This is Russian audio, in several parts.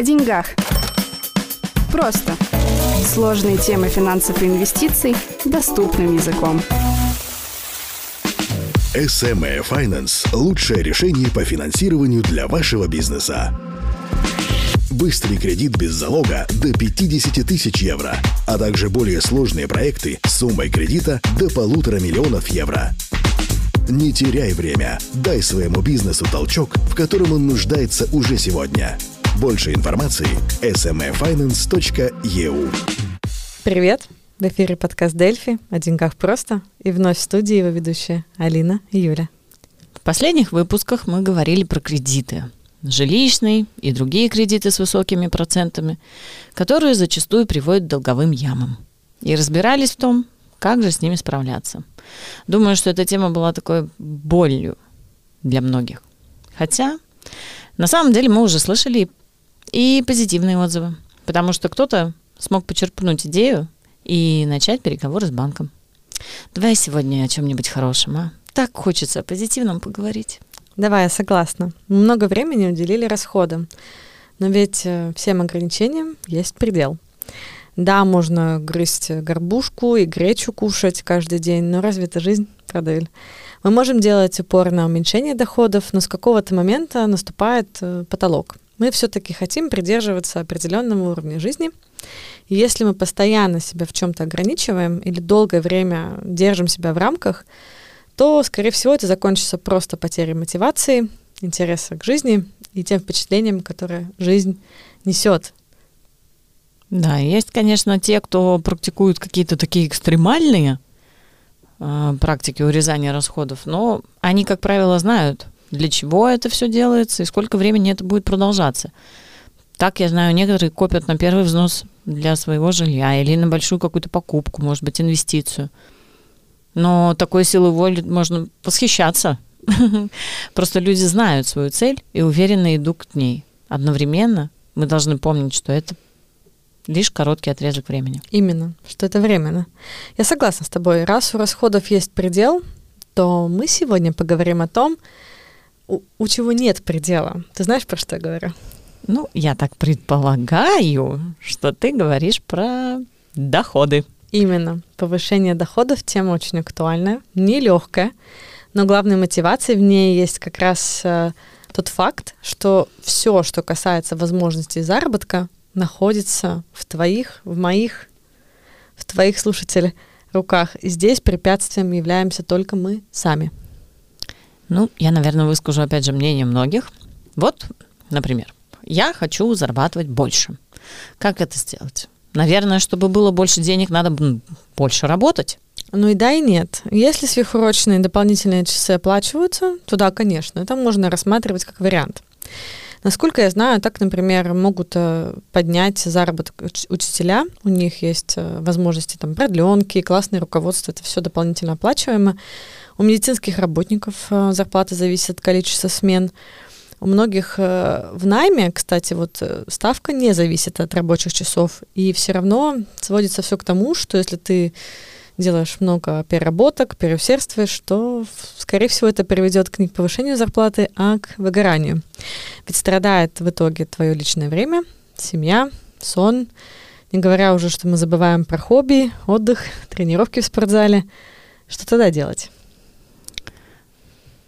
О деньгах. Просто. Сложные темы финансов и инвестиций доступным языком. SME Finance – лучшее решение по финансированию для вашего бизнеса. Быстрый кредит без залога до 50 тысяч евро, а также более сложные проекты с суммой кредита до полутора миллионов евро. Не теряй время. Дай своему бизнесу толчок, в котором он нуждается уже сегодня. Больше информации – smfinance.eu Привет! В эфире подкаст «Дельфи» о деньгах просто. И вновь в студии его ведущая Алина и Юля. В последних выпусках мы говорили про кредиты. Жилищный и другие кредиты с высокими процентами, которые зачастую приводят к долговым ямам. И разбирались в том, как же с ними справляться. Думаю, что эта тема была такой болью для многих. Хотя, на самом деле, мы уже слышали и позитивные отзывы, потому что кто-то смог почерпнуть идею и начать переговоры с банком. Давай сегодня о чем-нибудь хорошем, а? Так хочется о позитивном поговорить. Давай, я согласна. Много времени уделили расходам. Но ведь э, всем ограничениям есть предел. Да, можно грызть горбушку и гречу кушать каждый день, но разве это жизнь, правда, Мы можем делать упор на уменьшение доходов, но с какого-то момента наступает э, потолок. Мы все-таки хотим придерживаться определенного уровня жизни – и если мы постоянно себя в чем-то ограничиваем или долгое время держим себя в рамках, то, скорее всего, это закончится просто потерей мотивации, интереса к жизни и тем впечатлением, которое жизнь несет. Да, есть, конечно, те, кто практикуют какие-то такие экстремальные э, практики урезания расходов, но они, как правило, знают, для чего это все делается и сколько времени это будет продолжаться. Так, я знаю, некоторые копят на первый взнос для своего жилья или на большую какую-то покупку, может быть, инвестицию. Но такой силой воли можно восхищаться. Просто люди знают свою цель и уверенно идут к ней. Одновременно мы должны помнить, что это лишь короткий отрезок времени. Именно, что это временно. Я согласна с тобой. Раз у расходов есть предел, то мы сегодня поговорим о том, у, у чего нет предела. Ты знаешь, про что я говорю? Ну, я так предполагаю, что ты говоришь про доходы. Именно. Повышение доходов тема очень актуальная, нелегкая, но главной мотивацией в ней есть как раз э, тот факт, что все, что касается возможностей заработка, находится в твоих, в моих, в твоих слушателей руках. И здесь препятствием являемся только мы сами. Ну, я, наверное, выскажу опять же мнение многих. Вот, например, я хочу зарабатывать больше. Как это сделать? Наверное, чтобы было больше денег, надо больше работать. Ну и да, и нет. Если сверхурочные дополнительные часы оплачиваются, то да, конечно, это можно рассматривать как вариант. Насколько я знаю, так, например, могут э, поднять заработок учителя. У них есть э, возможности там продленки, классное руководство, это все дополнительно оплачиваемо. У медицинских работников э, зарплата зависит от количества смен. У многих в найме, кстати, вот ставка не зависит от рабочих часов, и все равно сводится все к тому, что если ты делаешь много переработок, переусердствуешь, то, скорее всего, это приведет к не к повышению зарплаты, а к выгоранию. Ведь страдает в итоге твое личное время, семья, сон, не говоря уже, что мы забываем про хобби, отдых, тренировки в спортзале. Что тогда делать?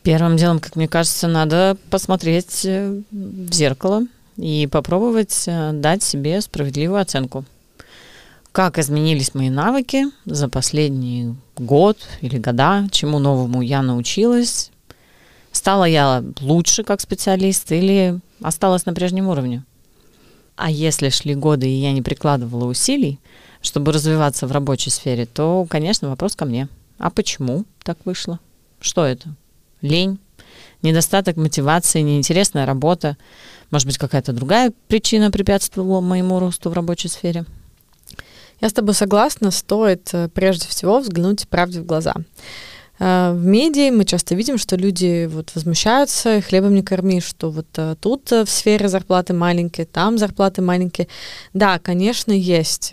Первым делом, как мне кажется, надо посмотреть э, в зеркало и попробовать э, дать себе справедливую оценку. Как изменились мои навыки за последний год или года, чему новому я научилась, стала я лучше как специалист или осталась на прежнем уровне. А если шли годы, и я не прикладывала усилий, чтобы развиваться в рабочей сфере, то, конечно, вопрос ко мне. А почему так вышло? Что это? лень, недостаток мотивации, неинтересная работа. Может быть, какая-то другая причина препятствовала моему росту в рабочей сфере? Я с тобой согласна, стоит э, прежде всего взглянуть правде в глаза. Э, в медиа мы часто видим, что люди вот возмущаются, хлебом не корми, что вот э, тут в сфере зарплаты маленькие, там зарплаты маленькие. Да, конечно, есть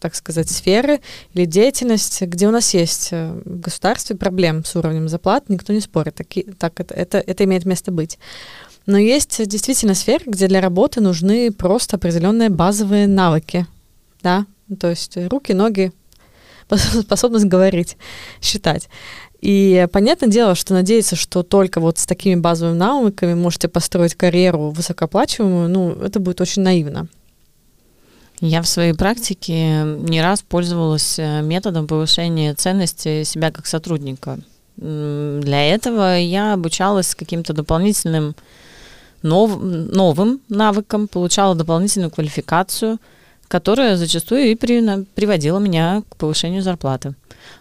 так сказать, сферы или деятельность, где у нас есть в государстве проблем с уровнем зарплат, никто не спорит. Таки, так это, это, это имеет место быть. Но есть действительно сферы, где для работы нужны просто определенные базовые навыки, да, то есть руки, ноги, способность говорить, считать. И понятное дело, что надеяться, что только вот с такими базовыми навыками можете построить карьеру высокооплачиваемую, ну, это будет очень наивно. Я в своей практике не раз пользовалась э, методом повышения ценности себя как сотрудника. Для этого я обучалась каким-то дополнительным нов, новым навыкам, получала дополнительную квалификацию, которая зачастую и при, приводила меня к повышению зарплаты.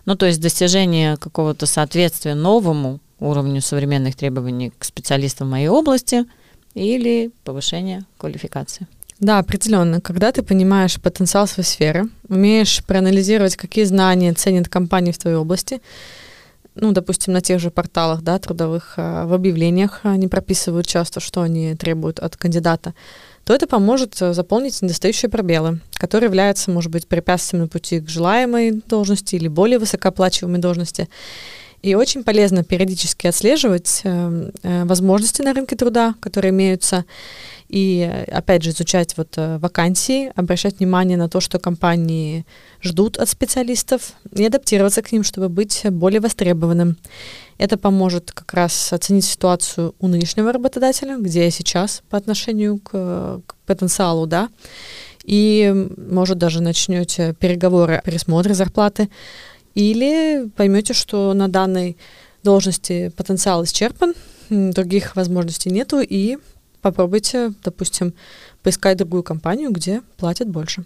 Ну, то есть достижение какого-то соответствия новому уровню современных требований к специалистам моей области или повышение квалификации. Да, определенно. Когда ты понимаешь потенциал своей сферы, умеешь проанализировать, какие знания ценят компании в твоей области, ну, допустим, на тех же порталах, да, трудовых, а, в объявлениях они прописывают часто, что они требуют от кандидата, то это поможет э, заполнить недостающие пробелы, которые являются, может быть, препятствием на пути к желаемой должности или более высокооплачиваемой должности. И очень полезно периодически отслеживать э, э, возможности на рынке труда, которые имеются, и, опять же, изучать вот э, вакансии, обращать внимание на то, что компании ждут от специалистов, и адаптироваться к ним, чтобы быть более востребованным. Это поможет как раз оценить ситуацию у нынешнего работодателя, где я сейчас по отношению к, к потенциалу, да, и, может, даже начнете переговоры о пересмотре зарплаты, или поймете, что на данной должности потенциал исчерпан, других возможностей нету, и попробуйте, допустим, поискать другую компанию, где платят больше.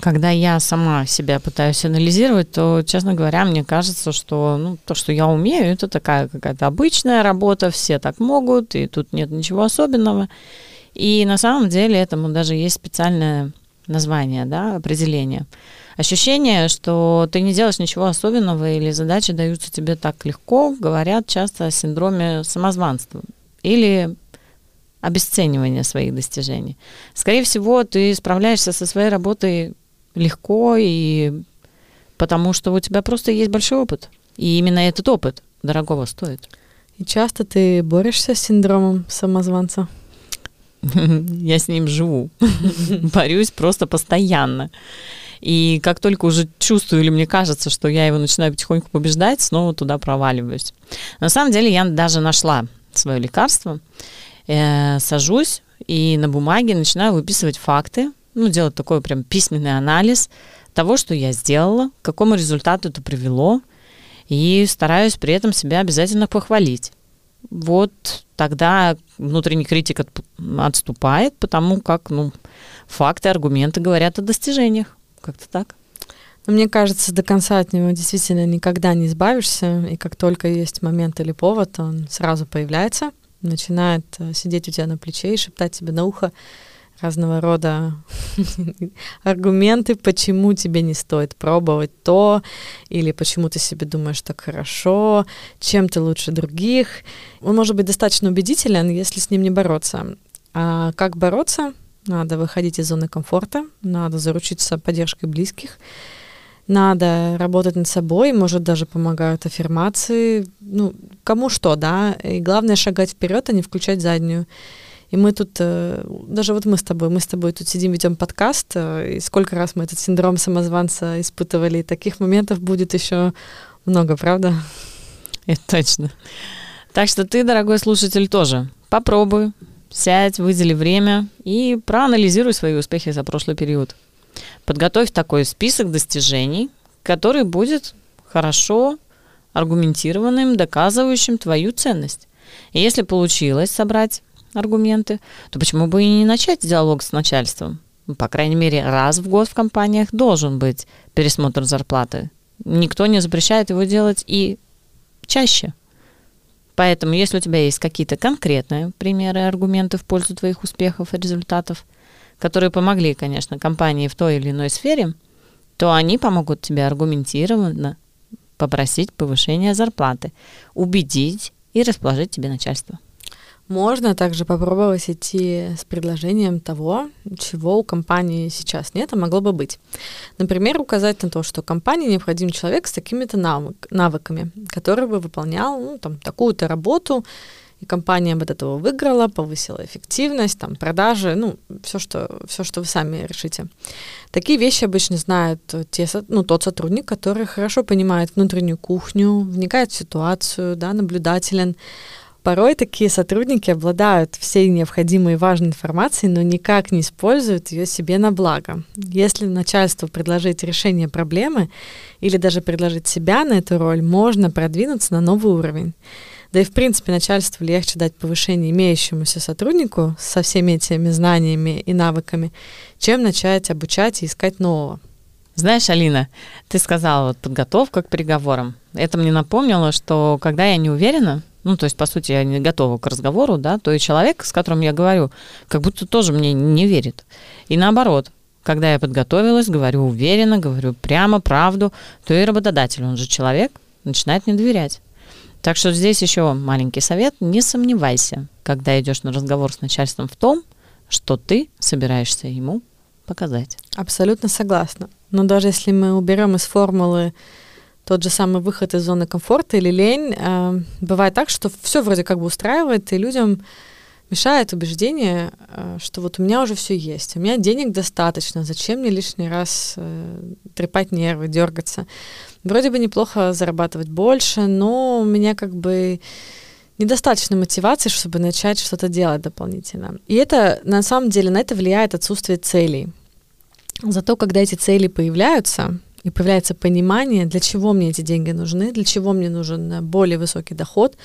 Когда я сама себя пытаюсь анализировать, то, честно говоря, мне кажется, что ну, то, что я умею, это такая какая-то обычная работа, все так могут, и тут нет ничего особенного. И на самом деле этому даже есть специальное название, да, определение. Ощущение, что ты не делаешь ничего особенного или задачи даются тебе так легко, говорят часто о синдроме самозванства или обесценивания своих достижений. Скорее всего, ты справляешься со своей работой легко и потому что у тебя просто есть большой опыт. И именно этот опыт дорогого стоит. И часто ты борешься с синдромом самозванца? Я с ним живу. Борюсь просто постоянно. И как только уже чувствую или мне кажется, что я его начинаю потихоньку побеждать, снова туда проваливаюсь. На самом деле я даже нашла свое лекарство. Э, сажусь и на бумаге начинаю выписывать факты, ну, делать такой прям письменный анализ того, что я сделала, к какому результату это привело, и стараюсь при этом себя обязательно похвалить. Вот тогда внутренний критик от, отступает, потому как ну, факты, аргументы говорят о достижениях. Как-то так. Но мне кажется, до конца от него действительно никогда не избавишься, и как только есть момент или повод, он сразу появляется, начинает э, сидеть у тебя на плече и шептать тебе на ухо разного рода аргументы, почему тебе не стоит пробовать то, или почему ты себе думаешь так хорошо, чем ты лучше других. Он может быть достаточно убедителен, если с ним не бороться. А как бороться? Надо выходить из зоны комфорта, надо заручиться поддержкой близких, надо работать над собой, может, даже помогают аффирмации, ну, кому что, да, и главное шагать вперед, а не включать заднюю. И мы тут, э, даже вот мы с тобой, мы с тобой тут сидим, ведем подкаст, э, и сколько раз мы этот синдром самозванца испытывали, и таких моментов будет еще много, правда? Это точно. Так что ты, дорогой слушатель, тоже попробуй, сядь, выдели время и проанализируй свои успехи за прошлый период. Подготовь такой список достижений, который будет хорошо аргументированным, доказывающим твою ценность. И если получилось собрать аргументы, то почему бы и не начать диалог с начальством? По крайней мере, раз в год в компаниях должен быть пересмотр зарплаты. Никто не запрещает его делать и чаще. Поэтому, если у тебя есть какие-то конкретные примеры, аргументы в пользу твоих успехов и результатов, которые помогли, конечно, компании в той или иной сфере, то они помогут тебе аргументированно попросить повышения зарплаты, убедить и расположить тебе начальство. Можно также попробовать идти с предложением того, чего у компании сейчас нет, а могло бы быть. Например, указать на то, что компании необходим человек с такими-то навык, навыками, который бы выполнял ну, там, такую-то работу и компания от этого выиграла, повысила эффективность, там, продажи, ну, все, что, все, что вы сами решите. Такие вещи обычно знают те, ну, тот сотрудник, который хорошо понимает внутреннюю кухню, вникает в ситуацию, да, наблюдателен, Порой такие сотрудники обладают всей необходимой и важной информацией, но никак не используют ее себе на благо. Если начальству предложить решение проблемы или даже предложить себя на эту роль, можно продвинуться на новый уровень. Да и в принципе начальству легче дать повышение имеющемуся сотруднику со всеми этими знаниями и навыками, чем начать обучать и искать нового. Знаешь, Алина, ты сказала вот подготовка к переговорам. Это мне напомнило, что когда я не уверена, ну, то есть, по сути, я не готова к разговору, да, то и человек, с которым я говорю, как будто тоже мне не верит. И наоборот, когда я подготовилась, говорю уверенно, говорю прямо правду, то и работодатель, он же человек, начинает мне доверять. Так что здесь еще маленький совет. Не сомневайся, когда идешь на разговор с начальством в том, что ты собираешься ему показать. Абсолютно согласна. Но даже если мы уберем из формулы тот же самый выход из зоны комфорта или лень, э, бывает так, что все вроде как бы устраивает, и людям мешает убеждение, э, что вот у меня уже все есть, у меня денег достаточно, зачем мне лишний раз э, трепать нервы, дергаться. Вроде бы неплохо зарабатывать больше, но у меня как бы недостаточно мотивации, чтобы начать что-то делать дополнительно. И это, на самом деле, на это влияет отсутствие целей. Зато, когда эти цели появляются, и появляется понимание, для чего мне эти деньги нужны, для чего мне нужен э, более высокий доход,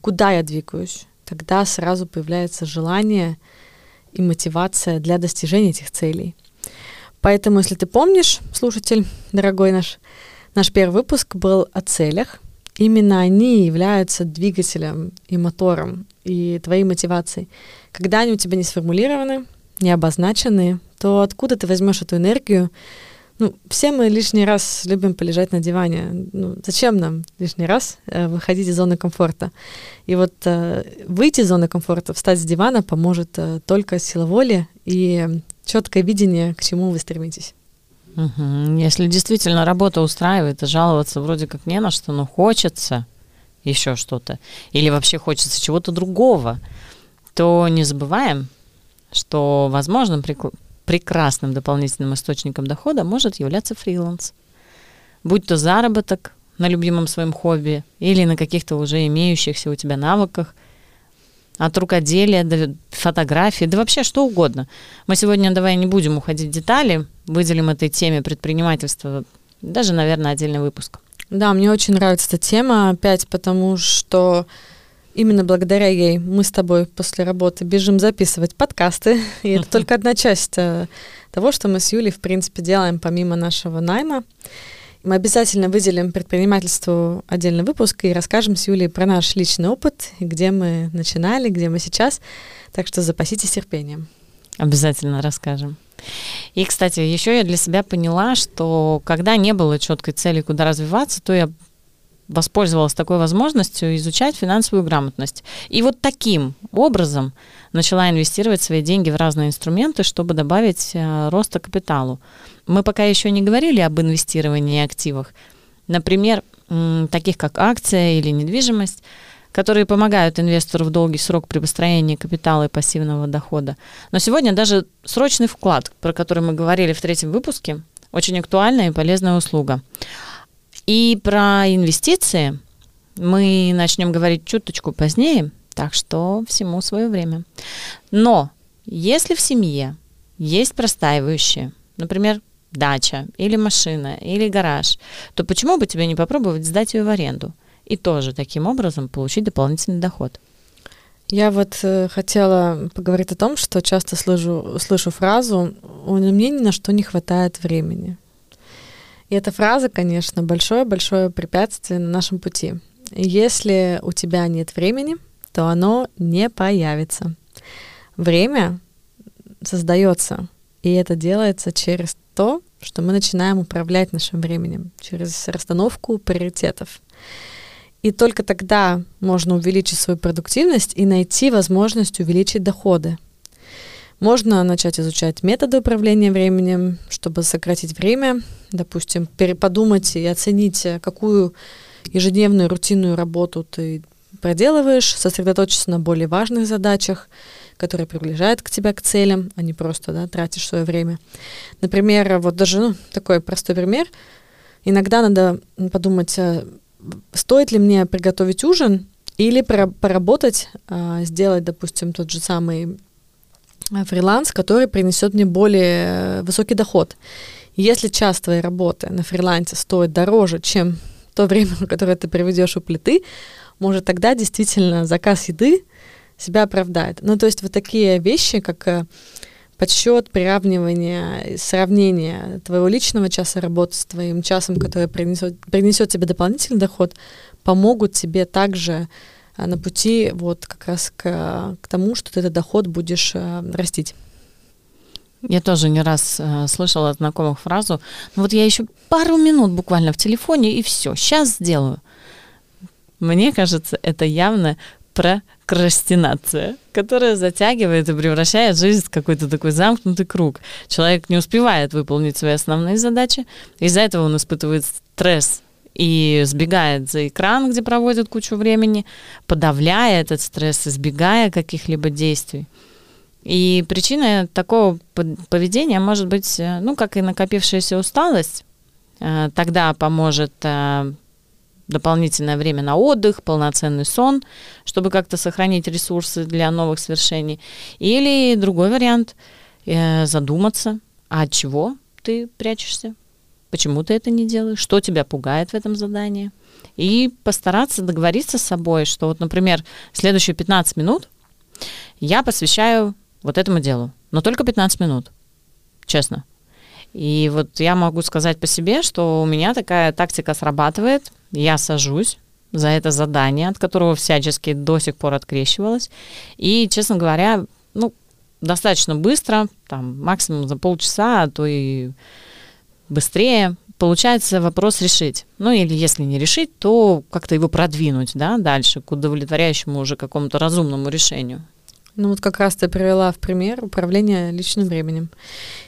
куда я двигаюсь, тогда сразу появляется желание и мотивация для достижения этих целей. Поэтому, если ты помнишь, слушатель, дорогой наш, наш первый выпуск был о целях. Именно они являются двигателем и мотором и твоей мотивацией. Когда они у тебя не сформулированы, не обозначены, то откуда ты возьмешь эту энергию, ну, все мы лишний раз любим полежать на диване. Ну, зачем нам лишний раз э, выходить из зоны комфорта? И вот э, выйти из зоны комфорта, встать с дивана поможет э, только сила воли и четкое видение, к чему вы стремитесь. Угу. Если действительно работа устраивает, и жаловаться вроде как не на что, но хочется еще что-то, или вообще хочется чего-то другого, то не забываем, что возможным прекрасным дополнительным источником дохода может являться фриланс. Будь то заработок на любимом своем хобби или на каких-то уже имеющихся у тебя навыках, от рукоделия до фотографии, да вообще что угодно. Мы сегодня давай не будем уходить в детали, выделим этой теме предпринимательства даже, наверное, отдельный выпуск. Да, мне очень нравится эта тема, опять потому что Именно благодаря ей мы с тобой после работы бежим записывать подкасты. И это только одна часть э, того, что мы с Юлей, в принципе, делаем помимо нашего найма. Мы обязательно выделим предпринимательству отдельный выпуск и расскажем с Юлей про наш личный опыт, где мы начинали, где мы сейчас. Так что запаситесь терпением. Обязательно расскажем. И, кстати, еще я для себя поняла, что когда не было четкой цели, куда развиваться, то я воспользовалась такой возможностью изучать финансовую грамотность. И вот таким образом начала инвестировать свои деньги в разные инструменты, чтобы добавить э, роста капиталу. Мы пока еще не говорили об инвестировании и активах. Например, м, таких как акция или недвижимость, которые помогают инвестору в долгий срок при построении капитала и пассивного дохода. Но сегодня даже срочный вклад, про который мы говорили в третьем выпуске, очень актуальная и полезная услуга. И про инвестиции мы начнем говорить чуточку позднее, так что всему свое время. Но если в семье есть простаивающие, например, дача или машина или гараж, то почему бы тебе не попробовать сдать ее в аренду и тоже таким образом получить дополнительный доход? Я вот э, хотела поговорить о том, что часто слышу, слышу фразу «у меня ни на что не хватает времени». И эта фраза, конечно, большое-большое препятствие на нашем пути. Если у тебя нет времени, то оно не появится. Время создается, и это делается через то, что мы начинаем управлять нашим временем, через расстановку приоритетов. И только тогда можно увеличить свою продуктивность и найти возможность увеличить доходы. Можно начать изучать методы управления временем, чтобы сократить время, допустим, подумать и оценить, какую ежедневную рутинную работу ты проделываешь, сосредоточиться на более важных задачах, которые приближают к тебя к целям, а не просто да, тратишь свое время. Например, вот даже ну, такой простой пример. Иногда надо подумать, а, стоит ли мне приготовить ужин или поработать, а, сделать, допустим, тот же самый фриланс, который принесет мне более высокий доход. Если час твоей работы на фрилансе стоит дороже, чем то время, которое ты проведешь у плиты, может тогда действительно заказ еды себя оправдает. Ну, то есть вот такие вещи, как э, подсчет, приравнивание, сравнение твоего личного часа работы с твоим часом, который принесет, принесет тебе дополнительный доход, помогут тебе также э, на пути вот как раз к, к тому, что ты этот доход будешь э, растить. Я тоже не раз э, слышала от знакомых фразу, ну вот я еще пару минут буквально в телефоне и все, сейчас сделаю. Мне кажется, это явно прокрастинация, которая затягивает и превращает жизнь в какой-то такой замкнутый круг. Человек не успевает выполнить свои основные задачи, из-за этого он испытывает стресс и сбегает за экран, где проводит кучу времени, подавляя этот стресс, избегая каких-либо действий. И причина такого поведения может быть, э, ну, как и накопившаяся усталость. Э, тогда поможет э, дополнительное время на отдых, полноценный сон, чтобы как-то сохранить ресурсы для новых свершений. Или другой вариант задуматься, а от чего ты прячешься, почему ты это не делаешь, что тебя пугает в этом задании. И постараться договориться с собой, что вот, например, следующие 15 минут я посвящаю вот этому делу, но только 15 минут, честно. И вот я могу сказать по себе, что у меня такая тактика срабатывает. Я сажусь за это задание, от которого всячески до сих пор открещивалась. И, честно говоря, ну, достаточно быстро, там, максимум за полчаса, а то и быстрее, получается вопрос решить. Ну, или если не решить, то как-то его продвинуть, да, дальше, к удовлетворяющему уже какому-то разумному решению. Ну вот как раз ты привела в пример управление личным временем.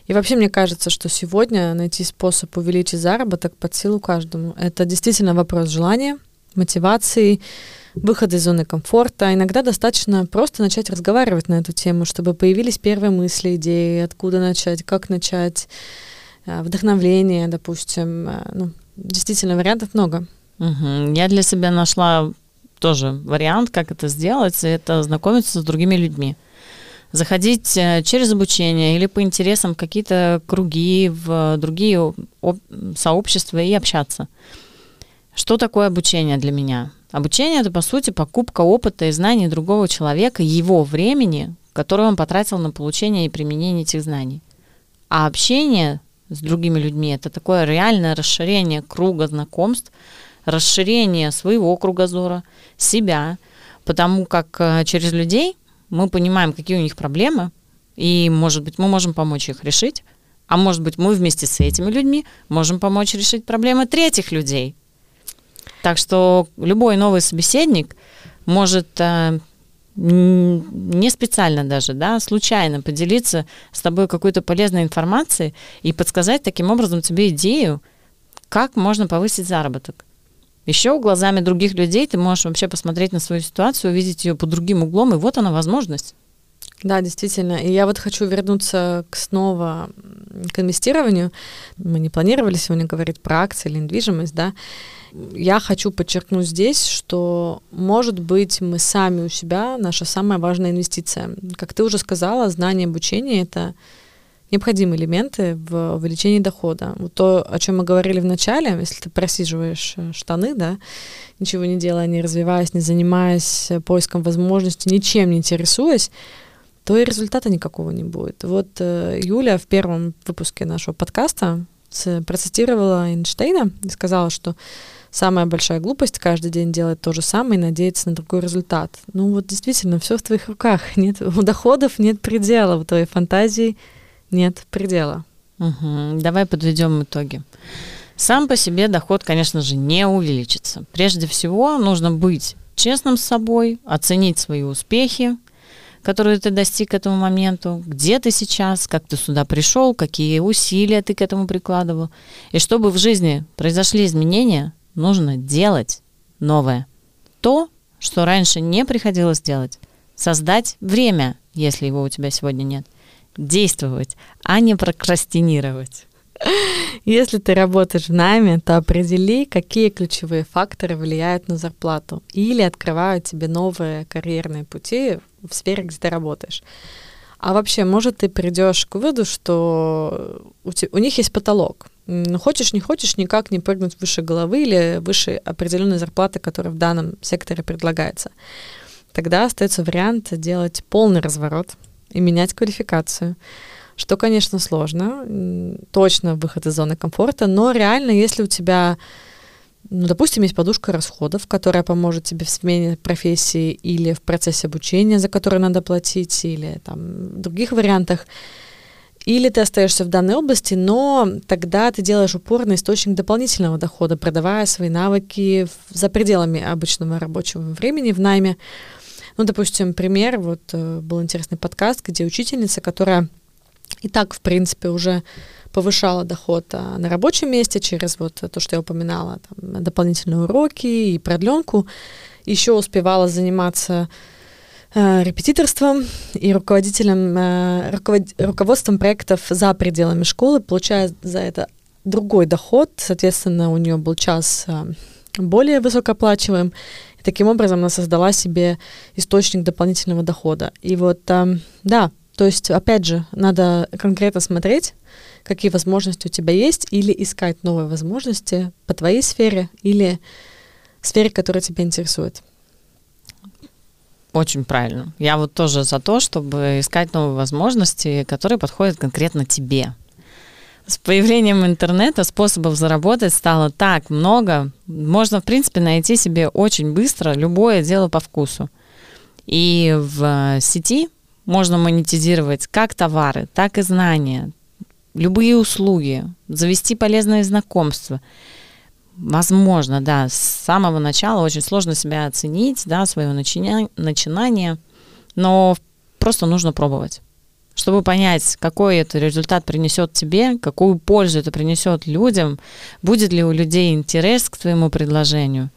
И вообще мне кажется, что сегодня найти способ увеличить заработок под силу каждому. Это действительно вопрос желания, мотивации, выхода из зоны комфорта. Иногда достаточно просто начать разговаривать на эту тему, чтобы появились первые мысли, идеи, откуда начать, как начать, вдохновление, допустим. Э, ну, действительно, вариантов много. Угу. Я для себя нашла тоже вариант, как это сделать, это знакомиться с другими людьми. Заходить э, через обучение или по интересам в какие-то круги, в другие сообщества и общаться. Что такое обучение для меня? Обучение это, по сути, покупка опыта и знаний другого человека, его времени, которое он потратил на получение и применение этих знаний. А общение с другими людьми. Это такое реальное расширение круга знакомств, расширение своего кругозора, себя, потому как э, через людей мы понимаем, какие у них проблемы, и, может быть, мы можем помочь их решить, а может быть, мы вместе с этими людьми можем помочь решить проблемы третьих людей. Так что любой новый собеседник может э, не специально даже, да, случайно поделиться с тобой какой-то полезной информацией и подсказать таким образом тебе идею, как можно повысить заработок. Еще глазами других людей ты можешь вообще посмотреть на свою ситуацию, увидеть ее под другим углом, и вот она возможность. Да, действительно. И я вот хочу вернуться к снова к инвестированию. Мы не планировали сегодня говорить про акции или недвижимость, да. Я хочу подчеркнуть здесь, что, может быть, мы сами у себя наша самая важная инвестиция. Как ты уже сказала, знание, обучение — это необходимые элементы в увеличении дохода. Вот то, о чем мы говорили в начале, если ты просиживаешь э, штаны, да, ничего не делая, не развиваясь, не занимаясь э, поиском возможностей, ничем не интересуясь, то и результата никакого не будет. Вот э, Юля в первом выпуске нашего подкаста процитировала Эйнштейна и сказала, что самая большая глупость каждый день делать то же самое и надеяться на другой результат. Ну вот действительно, все в твоих руках. Нет, доходов нет предела, у твоей фантазии нет предела. Угу. Давай подведем итоги. Сам по себе доход, конечно же, не увеличится. Прежде всего, нужно быть честным с собой, оценить свои успехи, которые ты достиг к этому моменту, где ты сейчас, как ты сюда пришел, какие усилия ты к этому прикладывал. И чтобы в жизни произошли изменения, нужно делать новое. То, что раньше не приходилось делать. Создать время, если его у тебя сегодня нет. Действовать, а не прокрастинировать. Если ты работаешь в найме, то определи, какие ключевые факторы влияют на зарплату или открывают тебе новые карьерные пути в сфере, где ты работаешь. А вообще, может, ты придешь к выводу, что у, te, у них есть потолок. Ну, хочешь, не хочешь, никак не прыгнуть выше головы или выше определенной зарплаты, которая в данном секторе предлагается. Тогда остается вариант делать полный разворот и менять квалификацию что, конечно, сложно, точно выход из зоны комфорта, но реально, если у тебя, ну, допустим, есть подушка расходов, которая поможет тебе в смене профессии или в процессе обучения, за который надо платить, или там в других вариантах, или ты остаешься в данной области, но тогда ты делаешь упор на источник дополнительного дохода, продавая свои навыки за пределами обычного рабочего времени в найме. Ну, допустим, пример, вот э, был интересный подкаст, где учительница, которая и так, в принципе, уже повышала доход а, на рабочем месте через вот то, что я упоминала, там, дополнительные уроки и продленку. Еще успевала заниматься э, репетиторством и руководителем, э, руковод, руководством проектов за пределами школы, получая за это другой доход. Соответственно, у нее был час э, более высокооплачиваем. И таким образом она создала себе источник дополнительного дохода. И вот, э, да, то есть, опять же, надо конкретно смотреть, какие возможности у тебя есть, или искать новые возможности по твоей сфере или сфере, которая тебя интересует. Очень правильно. Я вот тоже за то, чтобы искать новые возможности, которые подходят конкретно тебе. С появлением интернета способов заработать стало так много. Можно, в принципе, найти себе очень быстро любое дело по вкусу. И в сети можно монетизировать как товары, так и знания, любые услуги, завести полезные знакомства. Возможно, да, с самого начала очень сложно себя оценить, да, свое начиня- начинание, но просто нужно пробовать. Чтобы понять, какой это результат принесет тебе, какую пользу это принесет людям, будет ли у людей интерес к твоему предложению.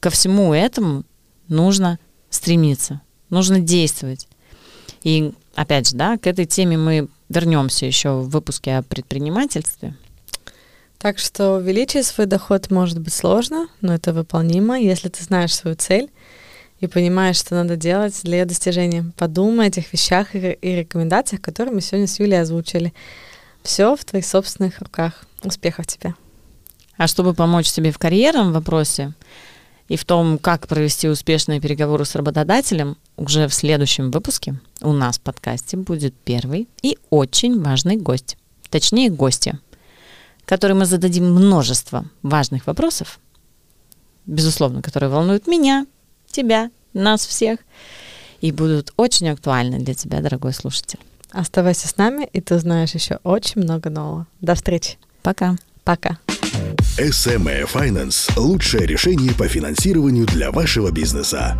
Ко всему этому нужно стремиться, нужно действовать. И опять же, да, к этой теме мы вернемся еще в выпуске о предпринимательстве. Так что увеличить свой доход может быть сложно, но это выполнимо, если ты знаешь свою цель и понимаешь, что надо делать для ее достижения. Подумай о тех вещах и, рекомендациях, которые мы сегодня с Юлей озвучили. Все в твоих собственных руках. Успехов тебе. А чтобы помочь тебе в карьерном вопросе, и в том, как провести успешные переговоры с работодателем, уже в следующем выпуске у нас в подкасте будет первый и очень важный гость. Точнее, гости, которым мы зададим множество важных вопросов, безусловно, которые волнуют меня, тебя, нас всех, и будут очень актуальны для тебя, дорогой слушатель. Оставайся с нами, и ты узнаешь еще очень много нового. До встречи. Пока. Пока. SME Finance – лучшее решение по финансированию для вашего бизнеса.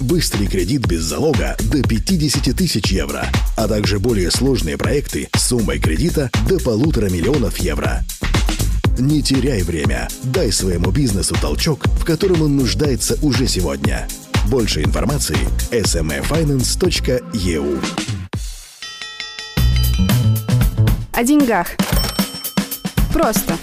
Быстрый кредит без залога до 50 тысяч евро, а также более сложные проекты с суммой кредита до полутора миллионов евро. Не теряй время, дай своему бизнесу толчок, в котором он нуждается уже сегодня. Больше информации – smefinance.eu О деньгах. Просто.